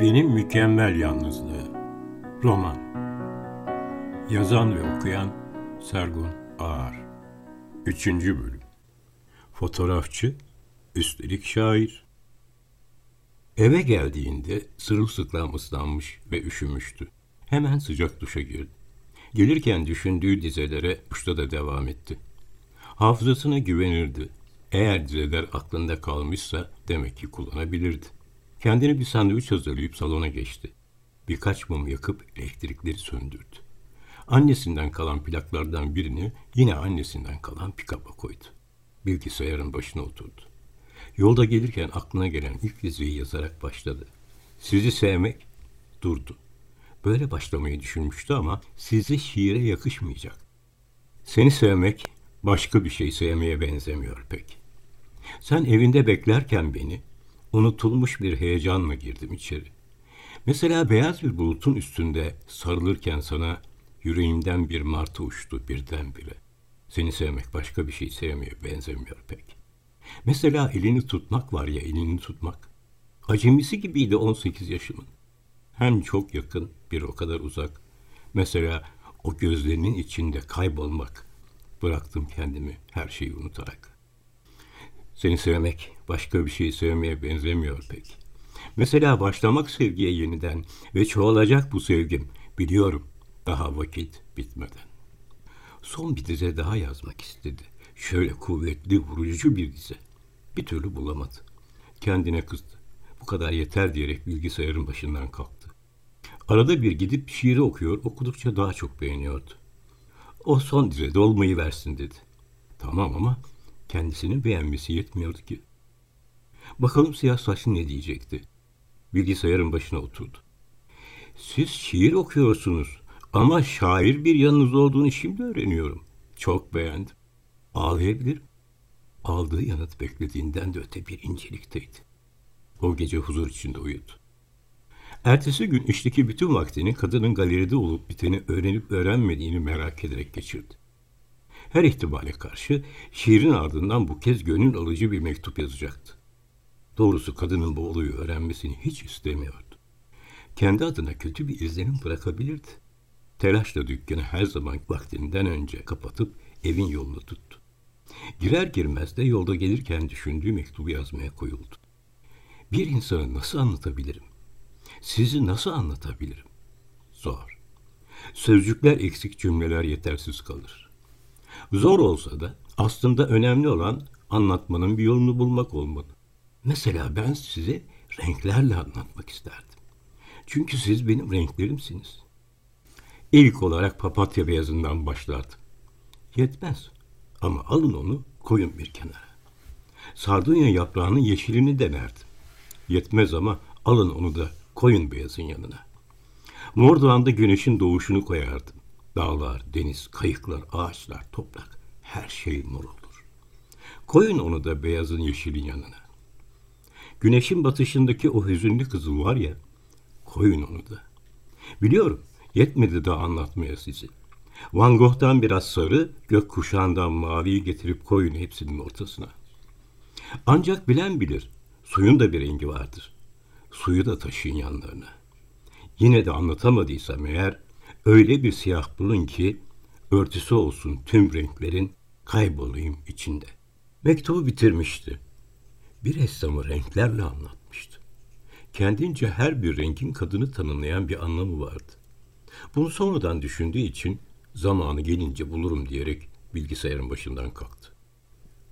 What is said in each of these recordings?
Benim Mükemmel Yalnızlığı Roman Yazan ve okuyan Sergun Ağar Üçüncü bölüm Fotoğrafçı, üstelik şair. Eve geldiğinde sırılsıklam ıslanmış ve üşümüştü. Hemen sıcak duşa girdi. Gelirken düşündüğü dizelere uçta da devam etti. Hafızasına güvenirdi. Eğer dizeler aklında kalmışsa demek ki kullanabilirdi. Kendine bir sandviç hazırlayıp salona geçti. Birkaç mum yakıp elektrikleri söndürdü. Annesinden kalan plaklardan birini yine annesinden kalan pikaba koydu. Bilgisayarın başına oturdu. Yolda gelirken aklına gelen ilk diziyi yazarak başladı. Sizi sevmek durdu. Böyle başlamayı düşünmüştü ama sizi şiire yakışmayacak. Seni sevmek başka bir şey sevmeye benzemiyor pek. Sen evinde beklerken beni unutulmuş bir heyecanla girdim içeri. Mesela beyaz bir bulutun üstünde sarılırken sana yüreğimden bir martı uçtu birdenbire. Seni sevmek başka bir şey sevmeye benzemiyor pek. Mesela elini tutmak var ya elini tutmak. Acemisi gibiydi 18 yaşımın. Hem çok yakın bir o kadar uzak. Mesela o gözlerinin içinde kaybolmak. Bıraktım kendimi her şeyi unutarak. Seni sevmek başka bir şey sevmeye benzemiyor pek. Mesela başlamak sevgiye yeniden ve çoğalacak bu sevgim. Biliyorum daha vakit bitmeden. Son bir dize daha yazmak istedi. Şöyle kuvvetli, vurucu bir dize. Bir türlü bulamadı. Kendine kızdı. Bu kadar yeter diyerek bilgisayarın başından kalktı. Arada bir gidip şiiri okuyor, okudukça daha çok beğeniyordu. O son dizede olmayı versin dedi. Tamam ama kendisinin beğenmesi yetmiyordu ki. Bakalım siyah saçlı ne diyecekti. Bilgisayarın başına oturdu. Siz şiir okuyorsunuz ama şair bir yanınız olduğunu şimdi öğreniyorum. Çok beğendim. Ağlayabilirim. Aldığı yanıt beklediğinden de öte bir incelikteydi. O gece huzur içinde uyudu. Ertesi gün işteki bütün vaktini kadının galeride olup biteni öğrenip öğrenmediğini merak ederek geçirdi. Her ihtimale karşı şiirin ardından bu kez gönül alıcı bir mektup yazacaktı. Doğrusu kadının bu olayı öğrenmesini hiç istemiyordu. Kendi adına kötü bir izlenim bırakabilirdi. Telaşla dükkanı her zaman vaktinden önce kapatıp evin yolunu tuttu. Girer girmez de yolda gelirken düşündüğü mektubu yazmaya koyuldu. Bir insanı nasıl anlatabilirim? Sizi nasıl anlatabilirim? Zor. Sözcükler eksik cümleler yetersiz kalır. Zor olsa da aslında önemli olan anlatmanın bir yolunu bulmak olmalı. Mesela ben size renklerle anlatmak isterdim. Çünkü siz benim renklerimsiniz. İlk olarak papatya beyazından başlardım. Yetmez. Ama alın onu koyun bir kenara. Sardunya yaprağının yeşilini denerdim. Yetmez ama alın onu da koyun beyazın yanına. Mordoğan'da güneşin doğuşunu koyardım. Dağlar, deniz, kayıklar, ağaçlar, toprak her şey mor olur. Koyun onu da beyazın yeşilin yanına. Güneşin batışındaki o hüzünlü kızıl var ya, koyun onu da. Biliyorum, yetmedi daha anlatmaya sizi. Van Gogh'tan biraz sarı, gök kuşağından maviyi getirip koyun hepsinin ortasına. Ancak bilen bilir, suyun da bir rengi vardır. Suyu da taşıyın yanlarına. Yine de anlatamadıysam eğer, öyle bir siyah bulun ki, örtüsü olsun tüm renklerin, kaybolayım içinde. Mektubu bitirmişti bir ressamı renklerle anlatmıştı. Kendince her bir renkin kadını tanımlayan bir anlamı vardı. Bunu sonradan düşündüğü için zamanı gelince bulurum diyerek bilgisayarın başından kalktı.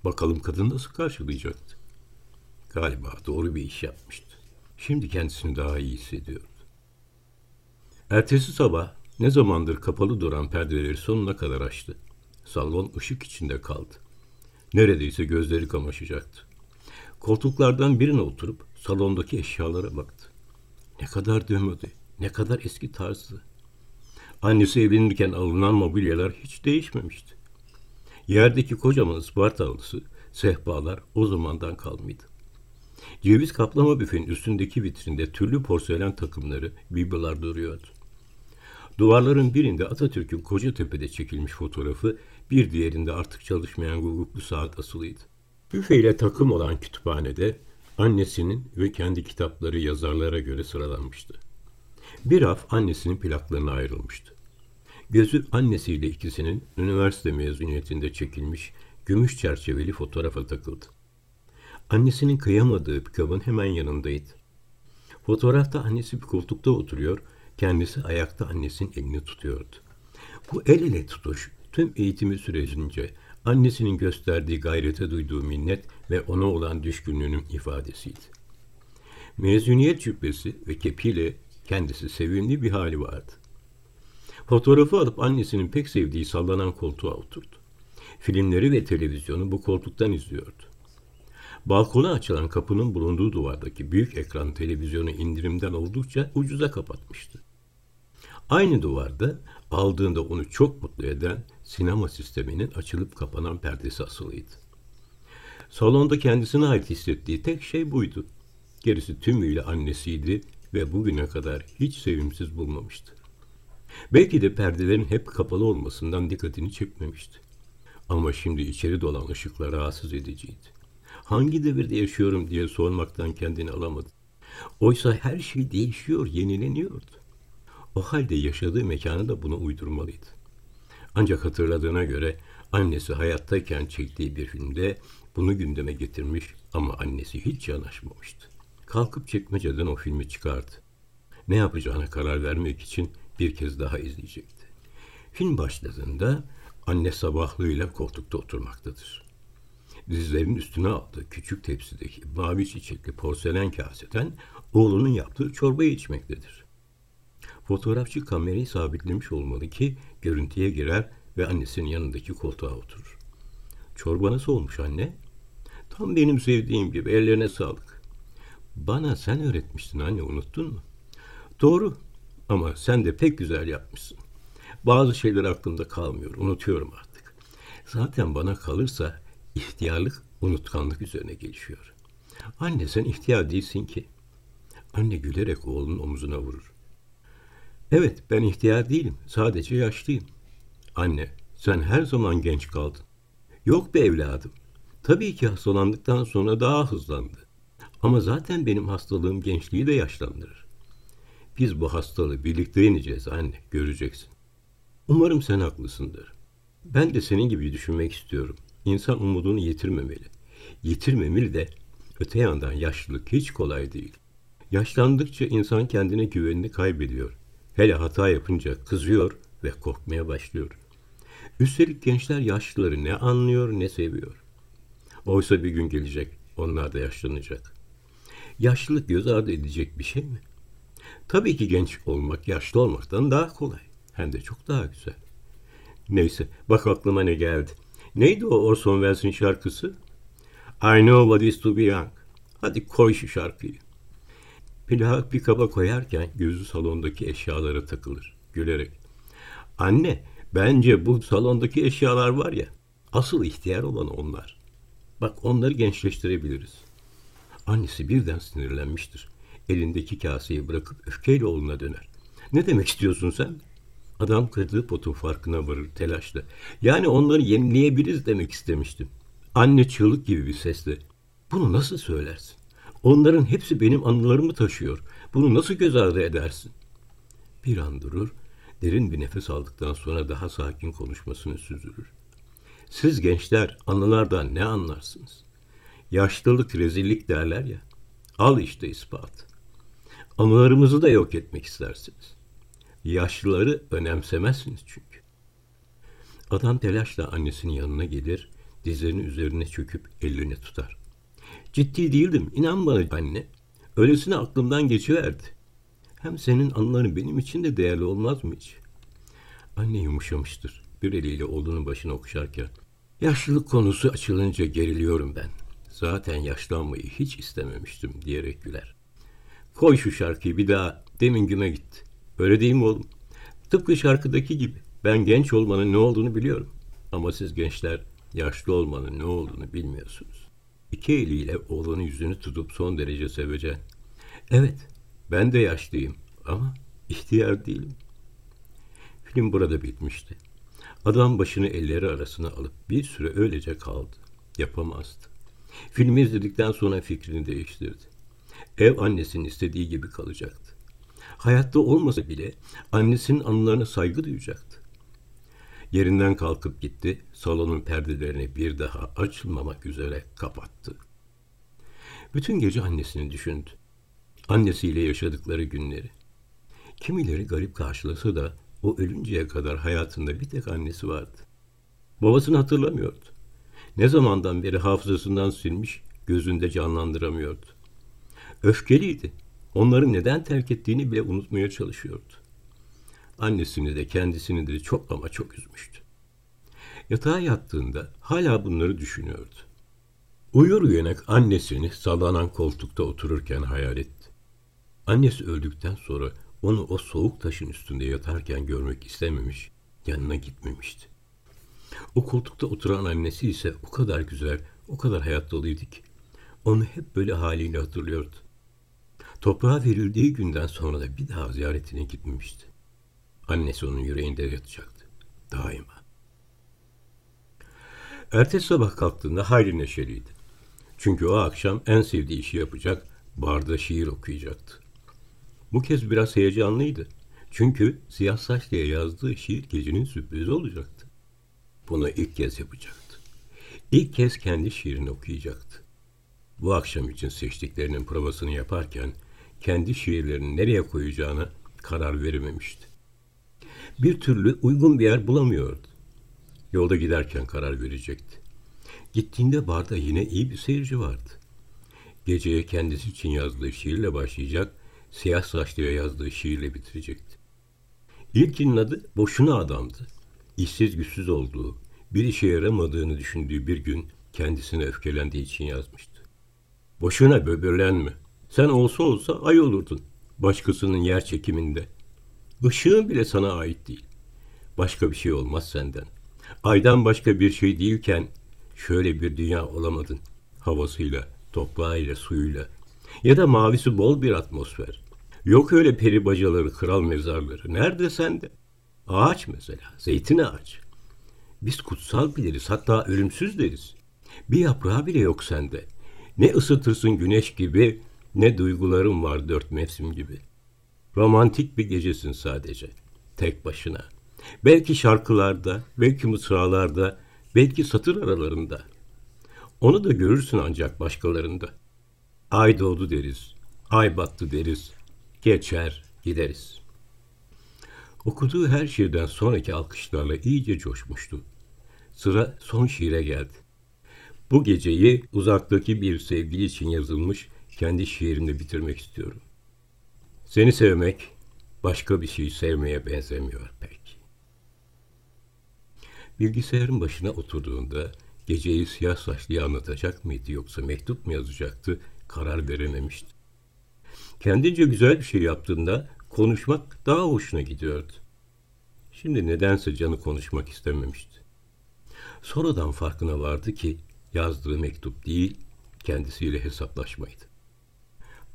Bakalım kadın nasıl karşılayacaktı. Galiba doğru bir iş yapmıştı. Şimdi kendisini daha iyi hissediyordu. Ertesi sabah ne zamandır kapalı duran perdeleri sonuna kadar açtı. Salon ışık içinde kaldı. Neredeyse gözleri kamaşacaktı. Koltuklardan birine oturup salondaki eşyalara baktı. Ne kadar dömödü, ne kadar eski tarzı. Annesi evlenirken alınan mobilyalar hiç değişmemişti. Yerdeki kocaman Isparta halısı, sehpalar o zamandan kalmaydı. Ceviz kaplama büfenin üstündeki vitrinde türlü porselen takımları, biblolar duruyordu. Duvarların birinde Atatürk'ün Kocatepe'de çekilmiş fotoğrafı, bir diğerinde artık çalışmayan guguklu saat asılıydı. Büfeyle takım olan kütüphanede Annesinin ve kendi kitapları yazarlara göre sıralanmıştı. Bir raf annesinin plaklarına ayrılmıştı. Gözü annesiyle ikisinin üniversite mezuniyetinde çekilmiş gümüş çerçeveli fotoğrafa takıldı. Annesinin kıyamadığı pikabın hemen yanındaydı. Fotoğrafta annesi bir koltukta oturuyor, kendisi ayakta annesinin elini tutuyordu. Bu el ele tutuş tüm eğitimi sürecince annesinin gösterdiği gayrete duyduğu minnet ve ona olan düşkünlüğünün ifadesiydi. Mezuniyet cübbesi ve kepiyle kendisi sevimli bir hali vardı. Fotoğrafı alıp annesinin pek sevdiği sallanan koltuğa oturdu. Filmleri ve televizyonu bu koltuktan izliyordu. Balkona açılan kapının bulunduğu duvardaki büyük ekran televizyonu indirimden oldukça ucuza kapatmıştı. Aynı duvarda aldığında onu çok mutlu eden sinema sisteminin açılıp kapanan perdesi asılıydı. Salonda kendisine ait hissettiği tek şey buydu. Gerisi tümüyle annesiydi ve bugüne kadar hiç sevimsiz bulmamıştı. Belki de perdelerin hep kapalı olmasından dikkatini çekmemişti. Ama şimdi içeri dolan ışıklar rahatsız ediciydi. Hangi devirde yaşıyorum diye sormaktan kendini alamadı. Oysa her şey değişiyor, yenileniyordu. O halde yaşadığı mekanı da buna uydurmalıydı. Ancak hatırladığına göre annesi hayattayken çektiği bir filmde bunu gündeme getirmiş ama annesi hiç yanaşmamıştı. Kalkıp çekmeceden o filmi çıkardı. Ne yapacağına karar vermek için bir kez daha izleyecekti. Film başladığında anne sabahlığıyla koltukta oturmaktadır. Dizlerinin üstüne aldığı küçük tepsideki mavi çiçekli porselen kaseden oğlunun yaptığı çorbayı içmektedir. Fotoğrafçı kamerayı sabitlemiş olmalı ki görüntüye girer ve annesinin yanındaki koltuğa oturur. Çorba nasıl olmuş anne? Tam benim sevdiğim gibi ellerine sağlık. Bana sen öğretmiştin anne unuttun mu? Doğru ama sen de pek güzel yapmışsın. Bazı şeyler aklımda kalmıyor, unutuyorum artık. Zaten bana kalırsa ihtiyarlık unutkanlık üzerine gelişiyor. Anne sen ihtiyar değilsin ki. Anne gülerek oğlunun omuzuna vurur. Evet ben ihtiyar değilim. Sadece yaşlıyım. Anne sen her zaman genç kaldın. Yok be evladım. Tabii ki hastalandıktan sonra daha hızlandı. Ama zaten benim hastalığım gençliği de yaşlandırır. Biz bu hastalığı birlikte yeneceğiz anne, göreceksin. Umarım sen haklısındır. Ben de senin gibi düşünmek istiyorum. İnsan umudunu yitirmemeli. Yitirmemeli de öte yandan yaşlılık hiç kolay değil. Yaşlandıkça insan kendine güvenini kaybediyor. Hele hata yapınca kızıyor ve korkmaya başlıyor. Üstelik gençler yaşlıları ne anlıyor ne seviyor. Oysa bir gün gelecek, onlar da yaşlanacak. Yaşlılık göz ardı edecek bir şey mi? Tabii ki genç olmak yaşlı olmaktan daha kolay. Hem de çok daha güzel. Neyse bak aklıma ne geldi. Neydi o Orson Welles'in şarkısı? I know what is to be young. Hadi koy şu şarkıyı. Plak bir kaba koyarken gözü salondaki eşyalara takılır. Gülerek. Anne bence bu salondaki eşyalar var ya asıl ihtiyar olan onlar. Bak onları gençleştirebiliriz. Annesi birden sinirlenmiştir. Elindeki kaseyi bırakıp öfkeyle oğluna döner. Ne demek istiyorsun sen? Adam kırdığı potun farkına varır telaşla. Yani onları yenileyebiliriz demek istemiştim. Anne çığlık gibi bir sesle. Bunu nasıl söylersin? Onların hepsi benim anılarımı taşıyor. Bunu nasıl göz ardı edersin? Bir an durur, derin bir nefes aldıktan sonra daha sakin konuşmasını süzdürür. Siz gençler anılardan ne anlarsınız? Yaşlılık rezillik derler ya. Al işte ispat. Anılarımızı da yok etmek istersiniz. Yaşlıları önemsemezsiniz çünkü. Adam telaşla annesinin yanına gelir, dizlerinin üzerine çöküp ellerini tutar. Ciddi değildim, inan bana anne. Öylesine aklımdan geçiverdi. Hem senin anıların benim için de değerli olmaz mı hiç? Anne yumuşamıştır. Bir eliyle oğlunun başını okşarken. Yaşlılık konusu açılınca geriliyorum ben. Zaten yaşlanmayı hiç istememiştim diyerek güler. Koy şu şarkıyı bir daha. Demin güme gitti. Öyle değil mi oğlum? Tıpkı şarkıdaki gibi. Ben genç olmanın ne olduğunu biliyorum. Ama siz gençler yaşlı olmanın ne olduğunu bilmiyorsunuz. İki eliyle oğlanın yüzünü tutup son derece sevecen. Evet, ben de yaşlıyım ama ihtiyar değilim. Film burada bitmişti. Adam başını elleri arasına alıp bir süre öylece kaldı. Yapamazdı. Filmi izledikten sonra fikrini değiştirdi. Ev annesinin istediği gibi kalacaktı. Hayatta olmasa bile annesinin anılarına saygı duyacaktı. Yerinden kalkıp gitti, salonun perdelerini bir daha açılmamak üzere kapattı. Bütün gece annesini düşündü. Annesiyle yaşadıkları günleri. Kimileri garip karşılasa da o ölünceye kadar hayatında bir tek annesi vardı. Babasını hatırlamıyordu. Ne zamandan beri hafızasından silmiş, gözünde canlandıramıyordu. Öfkeliydi. Onları neden terk ettiğini bile unutmaya çalışıyordu. Annesini de kendisini de çok ama çok üzmüştü. Yatağa yattığında hala bunları düşünüyordu. Uyur uyanık annesini sallanan koltukta otururken hayal etti. Annesi öldükten sonra onu o soğuk taşın üstünde yatarken görmek istememiş, yanına gitmemişti. O koltukta oturan annesi ise o kadar güzel, o kadar hayat doluydu ki. Onu hep böyle haliyle hatırlıyordu. Toprağa verildiği günden sonra da bir daha ziyaretine gitmemişti. Annesi onun yüreğinde yatacaktı. Daima. Ertesi sabah kalktığında hayli neşeliydi. Çünkü o akşam en sevdiği işi yapacak, barda şiir okuyacaktı. Bu kez biraz heyecanlıydı. Çünkü siyah saç yazdığı şiir gecenin sürprizi olacaktı. Bunu ilk kez yapacaktı. İlk kez kendi şiirini okuyacaktı. Bu akşam için seçtiklerinin provasını yaparken kendi şiirlerini nereye koyacağına karar verememişti. Bir türlü uygun bir yer bulamıyordu. Yolda giderken karar verecekti. Gittiğinde barda yine iyi bir seyirci vardı. Geceye kendisi için yazdığı şiirle başlayacak, siyah saçlıya yazdığı şiirle bitirecekti. İlkinin adı Boşuna Adamdı. İşsiz güçsüz olduğu, bir işe yaramadığını düşündüğü bir gün kendisine öfkelendiği için yazmıştı. Boşuna böbürlenme. Sen olsa olsa ay olurdun. Başkasının yer çekiminde. Işığın bile sana ait değil. Başka bir şey olmaz senden. Aydan başka bir şey değilken şöyle bir dünya olamadın. Havasıyla, toprağıyla, suyuyla. Ya da mavisi bol bir atmosfer. Yok öyle peri bacaları, kral mezarları. Nerede sende? Ağaç mesela, zeytin ağaç. Biz kutsal biliriz, hatta ölümsüz deriz. Bir yaprağı bile yok sende. Ne ısıtırsın güneş gibi, ne duyguların var dört mevsim gibi. Romantik bir gecesin sadece, tek başına. Belki şarkılarda, belki mısralarda, belki satır aralarında. Onu da görürsün ancak başkalarında. Ay doğdu deriz, ay battı deriz, geçer gideriz. Okuduğu her şiirden sonraki alkışlarla iyice coşmuştu. Sıra son şiire geldi. Bu geceyi uzaktaki bir sevgili için yazılmış kendi şiirimle bitirmek istiyorum. Seni sevmek başka bir şeyi sevmeye benzemiyor pek. Bilgisayarın başına oturduğunda geceyi siyah saçlıya anlatacak mıydı yoksa mektup mu yazacaktı karar verememişti. Kendince güzel bir şey yaptığında konuşmak daha hoşuna gidiyordu. Şimdi nedense canı konuşmak istememişti. Sonradan farkına vardı ki yazdığı mektup değil, kendisiyle hesaplaşmaydı.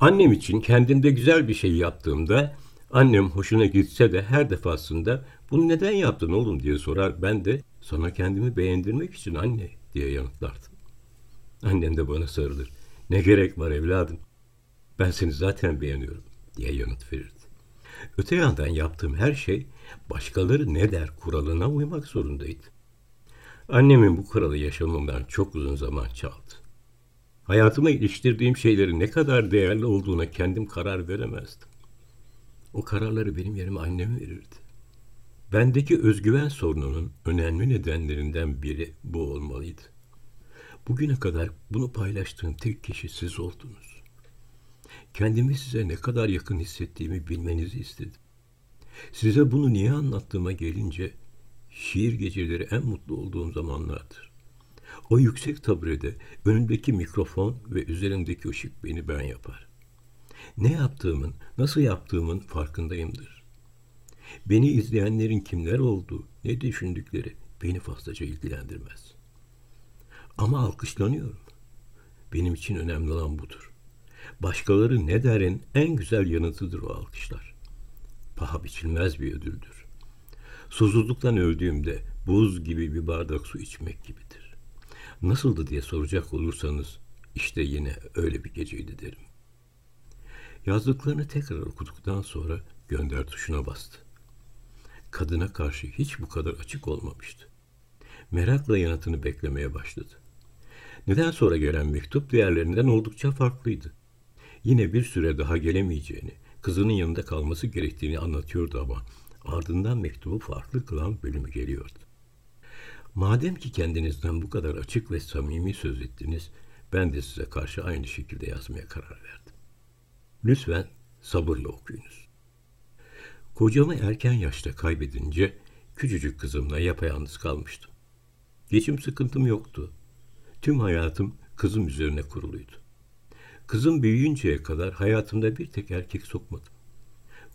Annem için kendimde güzel bir şey yaptığımda annem hoşuna gitse de her defasında bunu neden yaptın oğlum diye sorar. Ben de sana kendimi beğendirmek için anne diye yanıtlardım. Annem de bana sarılır. Ne gerek var evladım? Ben seni zaten beğeniyorum diye yanıt verirdi. Öte yandan yaptığım her şey başkaları ne der kuralına uymak zorundaydı. Annemin bu kuralı yaşamamdan çok uzun zaman çaldı. Hayatıma iliştirdiğim şeylerin ne kadar değerli olduğuna kendim karar veremezdim. O kararları benim yerime annem verirdi. Bendeki özgüven sorununun önemli nedenlerinden biri bu olmalıydı. Bugüne kadar bunu paylaştığım tek kişi siz oldunuz. Kendimi size ne kadar yakın hissettiğimi bilmenizi istedim. Size bunu niye anlattığıma gelince şiir geceleri en mutlu olduğum zamanlardır. O yüksek taburede önümdeki mikrofon ve üzerindeki ışık beni ben yapar. Ne yaptığımın, nasıl yaptığımın farkındayımdır. Beni izleyenlerin kimler olduğu, ne düşündükleri beni fazlaca ilgilendirmez. Ama alkışlanıyorum. Benim için önemli olan budur. Başkaları ne derin en güzel yanıtıdır o alkışlar. Paha biçilmez bir ödüldür. Susuzluktan öldüğümde buz gibi bir bardak su içmek gibidir. Nasıldı diye soracak olursanız İşte yine öyle bir geceydi derim. Yazdıklarını tekrar okuduktan sonra gönder tuşuna bastı. Kadına karşı hiç bu kadar açık olmamıştı. Merakla yanıtını beklemeye başladı. Neden sonra gelen mektup diğerlerinden oldukça farklıydı. Yine bir süre daha gelemeyeceğini, kızının yanında kalması gerektiğini anlatıyordu ama ardından mektubu farklı kılan bölümü geliyordu. Madem ki kendinizden bu kadar açık ve samimi söz ettiniz, ben de size karşı aynı şekilde yazmaya karar verdim. Lütfen sabırla okuyunuz. Kocamı erken yaşta kaybedince küçücük kızımla yapayalnız kalmıştım. Geçim sıkıntım yoktu. Tüm hayatım kızım üzerine kuruluydu. Kızım büyüyünceye kadar hayatımda bir tek erkek sokmadım.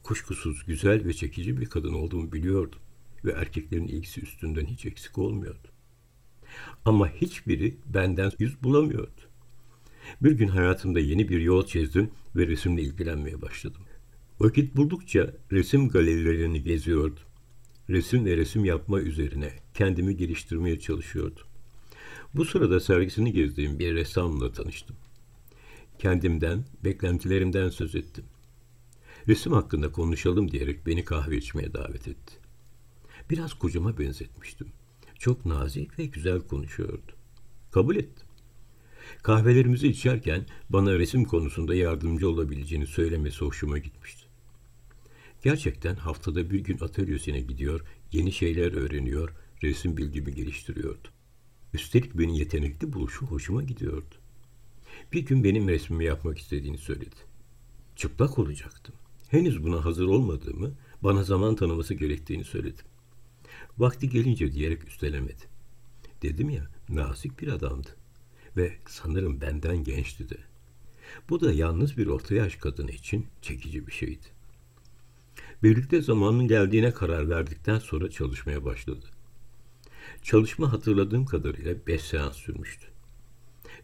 Kuşkusuz güzel ve çekici bir kadın olduğumu biliyordum ve erkeklerin ilgisi üstünden hiç eksik olmuyordu. Ama hiçbiri benden yüz bulamıyordu. Bir gün hayatımda yeni bir yol çizdim ve resimle ilgilenmeye başladım. Vakit buldukça resim galerilerini geziyordum. Resim ve resim yapma üzerine kendimi geliştirmeye çalışıyordum. Bu sırada sergisini gezdiğim bir ressamla tanıştım. Kendimden, beklentilerimden söz ettim. Resim hakkında konuşalım diyerek beni kahve içmeye davet etti. Biraz kocama benzetmiştim. Çok nazik ve güzel konuşuyordu. Kabul ettim. Kahvelerimizi içerken bana resim konusunda yardımcı olabileceğini söylemesi hoşuma gitmişti. Gerçekten haftada bir gün atölyesine gidiyor, yeni şeyler öğreniyor, resim bilgimi geliştiriyordu. Üstelik beni yetenekli buluşu hoşuma gidiyordu. Bir gün benim resmimi yapmak istediğini söyledi. Çıplak olacaktım. Henüz buna hazır olmadığımı, bana zaman tanıması gerektiğini söyledim. Vakti gelince diyerek üstelemedi. Dedim ya, nazik bir adamdı. Ve sanırım benden gençti de. Bu da yalnız bir orta yaş kadını için çekici bir şeydi. Birlikte zamanın geldiğine karar verdikten sonra çalışmaya başladı. Çalışma hatırladığım kadarıyla beş seans sürmüştü.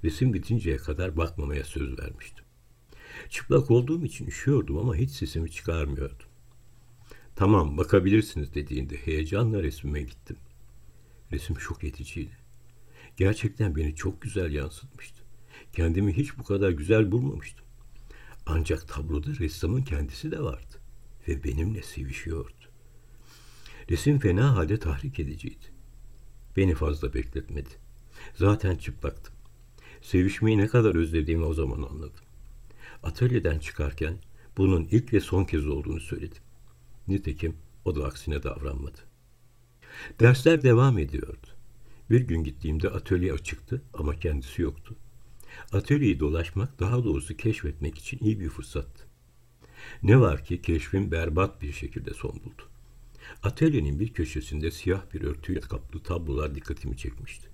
Resim bitinceye kadar bakmamaya söz vermiştim. Çıplak olduğum için üşüyordum ama hiç sesimi çıkarmıyordum. Tamam bakabilirsiniz dediğinde heyecanla resmime gittim. Resim şok ediciydi. Gerçekten beni çok güzel yansıtmıştı. Kendimi hiç bu kadar güzel bulmamıştım. Ancak tabloda ressamın kendisi de vardı ve benimle sevişiyordu. Resim fena halde tahrik ediciydi. Beni fazla bekletmedi. Zaten çıplaktım. Sevişmeyi ne kadar özlediğimi o zaman anladım. Atölyeden çıkarken bunun ilk ve son kez olduğunu söyledim. Nitekim o da aksine davranmadı. Dersler devam ediyordu. Bir gün gittiğimde atölye açıktı ama kendisi yoktu. Atölyeyi dolaşmak, daha doğrusu keşfetmek için iyi bir fırsattı. Ne var ki keşfim berbat bir şekilde son buldu. Atölyenin bir köşesinde siyah bir örtüyle kaplı tablolar dikkatimi çekmişti.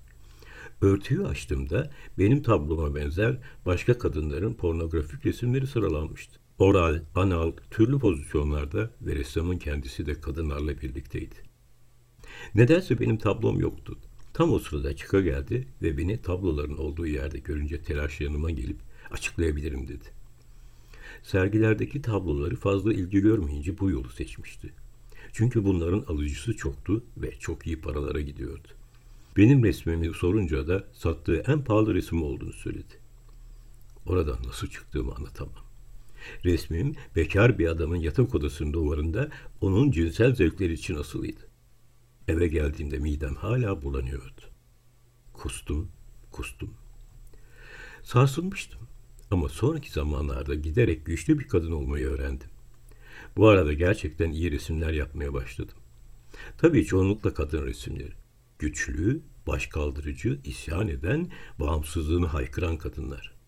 Örtüyü açtığımda benim tabloma benzer başka kadınların pornografik resimleri sıralanmıştı. Oral, anal, türlü pozisyonlarda ve ressamın kendisi de kadınlarla birlikteydi. Nedense benim tablom yoktu. Tam o sırada çıka geldi ve beni tabloların olduğu yerde görünce telaş yanıma gelip açıklayabilirim dedi. Sergilerdeki tabloları fazla ilgi görmeyince bu yolu seçmişti. Çünkü bunların alıcısı çoktu ve çok iyi paralara gidiyordu. Benim resmimi sorunca da sattığı en pahalı resim olduğunu söyledi. Oradan nasıl çıktığımı anlatamam. Resmim bekar bir adamın yatak odasının duvarında onun cinsel zevkleri için asılıydı. Eve geldiğimde midem hala bulanıyordu. Kustum, kustum. Sarsılmıştım. Ama sonraki zamanlarda giderek güçlü bir kadın olmayı öğrendim. Bu arada gerçekten iyi resimler yapmaya başladım. Tabii çoğunlukla kadın resimleri. Güçlü, başkaldırıcı, isyan eden, bağımsızlığını haykıran kadınlar.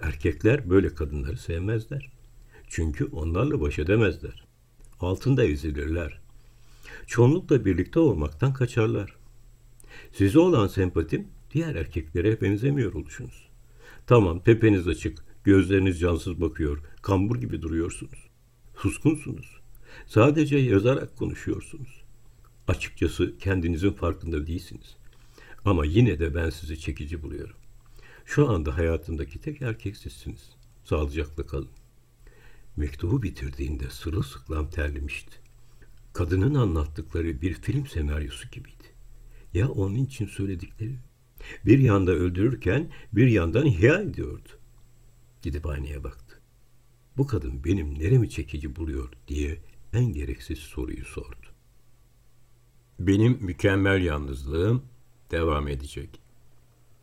Erkekler böyle kadınları sevmezler. Çünkü onlarla baş edemezler. Altında ezilirler. Çoğunlukla birlikte olmaktan kaçarlar. Size olan sempatim diğer erkeklere benzemiyor oluşunuz. Tamam tepeniz açık, gözleriniz cansız bakıyor, kambur gibi duruyorsunuz. Suskunsunuz. Sadece yazarak konuşuyorsunuz. Açıkçası kendinizin farkında değilsiniz. Ama yine de ben sizi çekici buluyorum. Şu anda hayatımdaki tek erkek sizsiniz. Sağlıcakla kalın. Mektubu bitirdiğinde sırılsıklam terlemişti. Kadının anlattıkları bir film senaryosu gibiydi. Ya onun için söyledikleri? Bir yanda öldürürken bir yandan ihya ediyordu. Gidip aynaya baktı. Bu kadın benim neremi çekici buluyor diye en gereksiz soruyu sordu. Benim mükemmel yalnızlığım devam edecek.